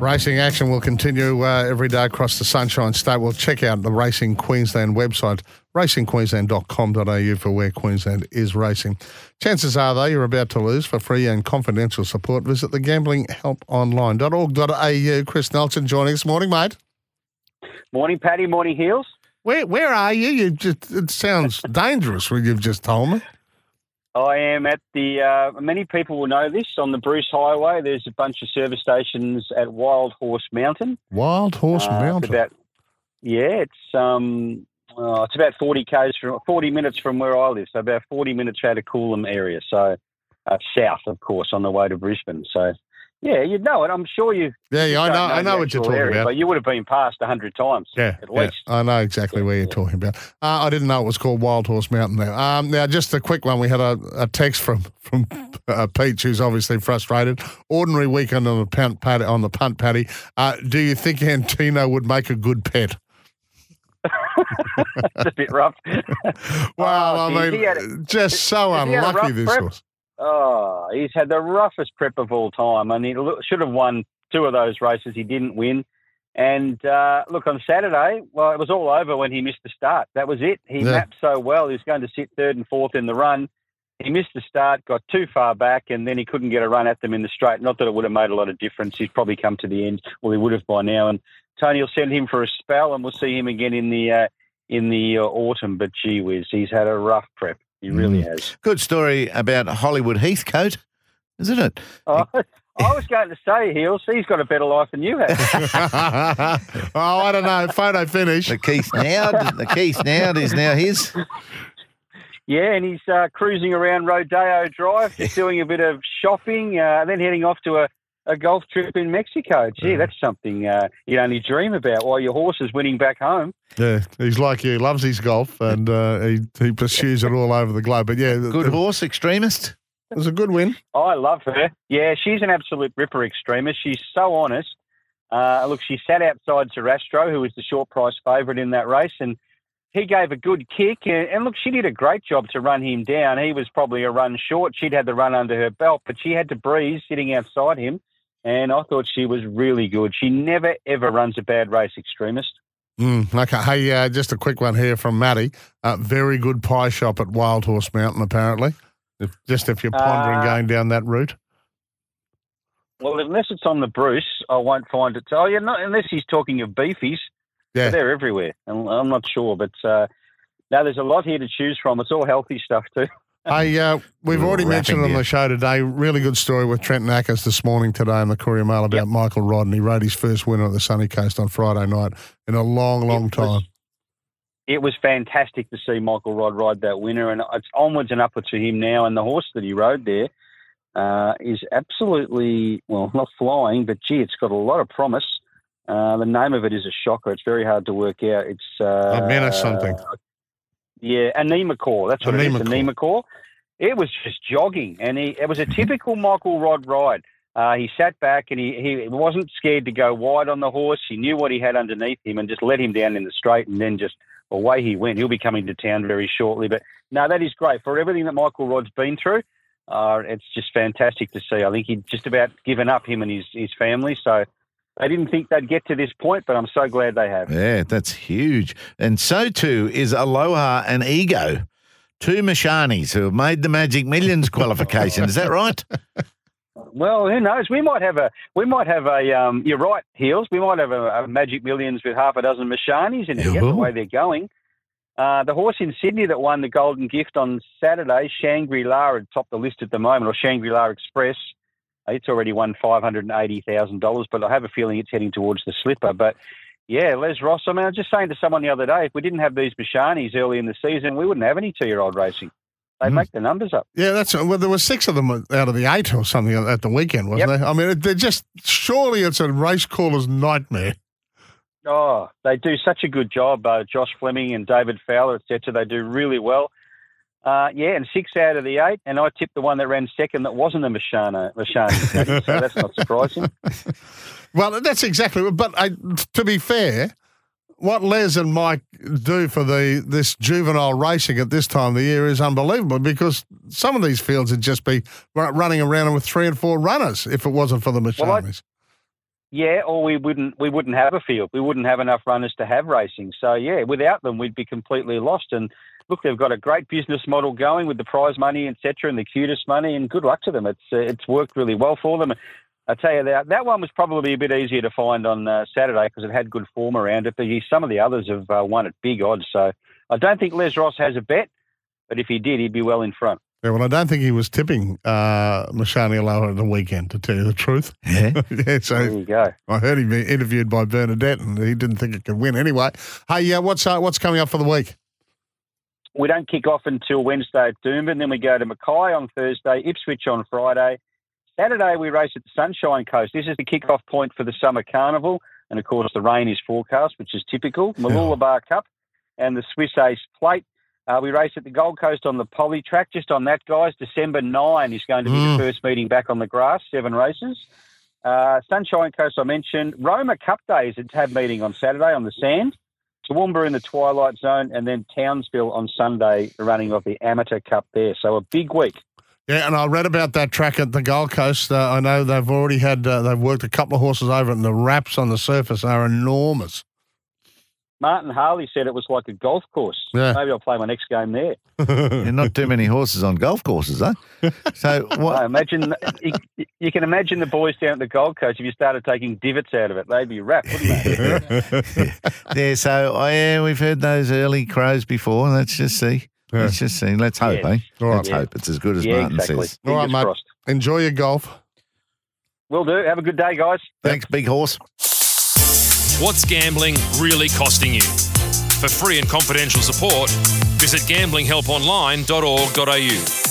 Racing action will continue uh, every day across the Sunshine State. We'll check out the Racing Queensland website, racingqueensland.com.au for where Queensland is racing. Chances are, though, you're about to lose. For free and confidential support, visit thegamblinghelponline.org.au. Chris Nelson joining us. Morning, mate. Morning, Paddy. Morning, Heals. Where where are you? You just it sounds dangerous what you've just told me. I am at the. Uh, many people will know this on the Bruce Highway. There's a bunch of service stations at Wild Horse Mountain. Wild Horse Uh, Mountain. about- yeah, it's um, uh, it's about forty k's from forty minutes from where I live. So about forty minutes out of Coolum area. So uh, south, of course, on the way to Brisbane. So yeah, you'd know it. I'm sure you. yeah, yeah, I don't know, I know what you're talking area, about. But you would have been past a hundred times. Yeah, at yeah, least. I know exactly where you're Yeah. talking about. Uh, I didn't know it was called Wild Horse Mountain there. Um, now, just a quick one. We had a, a text from from uh, Peach, who's obviously frustrated. Ordinary weekend on the punt paddy. On the punt paddy. Uh, do you think Antino would make a good pet? it's a bit rough. Well, Oh, I geez, he had mean, just so has he had a unlucky this prep? was. Oh, he's had the roughest prep of all time. I mean, he should have won two of those races. He didn't win. And uh, look, on Saturday, well, it was all over when he missed the start. That was it. He Yeah. mapped so well. He was going to sit third and fourth in the run. He missed the start, got too far back, and then he couldn't get a run at them in the straight. Not that it would have made a lot of difference. He's probably come to the end. Well, he would have by now. And Tony will send him for a spell, and we'll see him again in the uh, in the uh, autumn. But gee whiz, he's had a rough prep. He really has. Good story about Hollywood Heathcote, isn't it? Oh, I was going to say, Heals, he's got a better life than you have. oh, I don't know. Photo finish. The Keith now. the Keith now is now his. yeah, and he's uh, cruising around Rodeo Drive, just doing a bit of shopping, uh, then heading off to a, a golf trip in Mexico. Gee, that's something uh, you only dream about while your horse is winning back home. Yeah, he's like you. He loves his golf and uh, he he pursues it all over the globe. But yeah, Good it, horse extremist. it was a good win. I love her. Yeah, she's an absolute ripper extremist. She's so honest. Uh, look, she sat outside Sarastro, who was the short price favourite in that race, and he gave a good kick. And, and look, she did a great job to run him down. He was probably a run short. She'd had the run under her belt, but she had to breeze sitting outside him. And I thought she was really good. She never, ever runs a bad race, extremist. Mm, okay. Hey, uh, just a quick one here from Matty. Uh, very good pie shop at Wild Horse Mountain, apparently. If, just if you're pondering Uh, going down that route. Well, unless it's on the Bruce, I won't find it. Oh, yeah, not unless he's talking of beefies. Yeah. They're everywhere. I'm, I'm not sure, but uh, now there's a lot here to choose from. It's all healthy stuff too. Hey, uh, we've We're already mentioned on the show today, really good story with Trent Nackers this morning today in the Courier Mail about Yep. Michael Rodden. He rode his first winner at the Sunny Coast on Friday night in a long, long It was- time. It was fantastic to see Michael Rodd ride that winner, and it's onwards and upwards for him now. And the horse that he rode there uh, is absolutely well, not flying, but gee, it's got a lot of promise. Uh, the name of it is a shocker. It's very hard to work out. It's uh, Amena something. Yeah, Anemacor. That's what it is. Anemacor. Anemacor. It was just jogging, and he, it was a typical Michael Rodd ride. Uh, he sat back and he, he wasn't scared to go wide on the horse. He knew what he had underneath him and just let him down in the straight and then just away he went. He'll be coming to town very shortly. But no, that is great. For everything that Michael Rodd's been through, uh, it's just fantastic to see. I think he'd just about given up, him and his, his family. So they didn't think they'd get to this point, but I'm so glad they have. Yeah, that's huge. And so too is Aloha and Ego, two Mishanis who have made the Magic Millions qualification. is that right? Well, who knows? We might have a we might have a um, you're right, Heals. We might have a, a Magic Millions with half a dozen Mishanis in it. The way they're going. Uh, the horse in Sydney that won the Golden Gift on Saturday, Shangri La, had topped the list at the moment, or Shangri La Express. It's already won five hundred and eighty thousand dollars, but I have a feeling it's heading towards the slipper. But yeah, Les Ross. I mean, I was just saying to someone the other day, if we didn't have these Mishanis early in the season, we wouldn't have any two-year-old racing. They Mm. make the numbers up. Yeah, that's well. There were six of them out of the eight or something at the weekend, wasn't Yep. there? I mean, they're just surely it's a race caller's nightmare. Oh, they do such a good job. Uh, Josh Fleming and David Fowler, etc. They do really well. Uh, yeah, and six out of the eight, and I tipped the one that ran second that wasn't a Mashana, Mishani, so that's not surprising. Well, that's exactly. But I, to be fair, what Les and Mike do for the this juvenile racing at this time of the year is unbelievable because some of these fields would just be running around with three and four runners if it wasn't for the Well, I- Yeah, or we wouldn't we wouldn't have a field. We wouldn't have enough runners to have racing. So yeah, without them, we'd be completely lost. And look, they've got a great business model going with the prize money, etc., and the cutest money. And good luck to them. It's uh, it's worked really well for them. I tell you that that one was probably a bit easier to find on uh, Saturday because it had good form around it. But some of the others have uh, won at big odds. So I don't think Les Ross has a bet, but if he did, he'd be well in front. Yeah, well, I don't think he was tipping uh, Mishani Aloha at the weekend, to tell you the truth. Yeah. yeah, so There you go. I heard him being interviewed by Bernadette, and he didn't think it could win anyway. Hey, yeah, what's uh, what's coming up for the week? We don't kick off until Wednesday at Doomben. Then we go to Mackay on Thursday, Ipswich on Friday. Saturday, we race at the Sunshine Coast. This is the kick-off point for the Summer Carnival. And, of course, the rain is forecast, which is typical. Malula Cup and the Swiss Ace Plate. Uh, we race at the Gold Coast on the Poly track. Just on that, guys, December 9 is going to be Mm. the first meeting back on the grass, seven races. Uh, Sunshine Coast, I mentioned. Roma Cup Days, it's tab meeting on Saturday on the sand. Toowoomba in the Twilight Zone, and then Townsville on Sunday, running of the Amateur Cup there. So a big week. Yeah, and I read about that track at the Gold Coast. Uh, I know they've already had uh, they've worked a couple of horses over, it, and the raps on the surface are enormous. Martin Harley said it was like a golf course. Yeah. Maybe I'll play my next game there. And not too many horses on golf courses, huh? So I imagine you, you can imagine the boys down at the Gold Coast if you started taking divots out of it. They'd be rapt, wouldn't they? yeah. So oh, yeah, we've heard those early crows before. Let's just see. Yeah. Let's just see. Let's hope, Yes. eh? All right. Let's Yeah. hope it's as good as yeah, Martin exactly. says. All right, mate. crossed. Enjoy your golf. Will do. Have a good day, guys. Thanks, big horse. What's gambling really costing you? For free and confidential support, visit gamblinghelponline.org.au.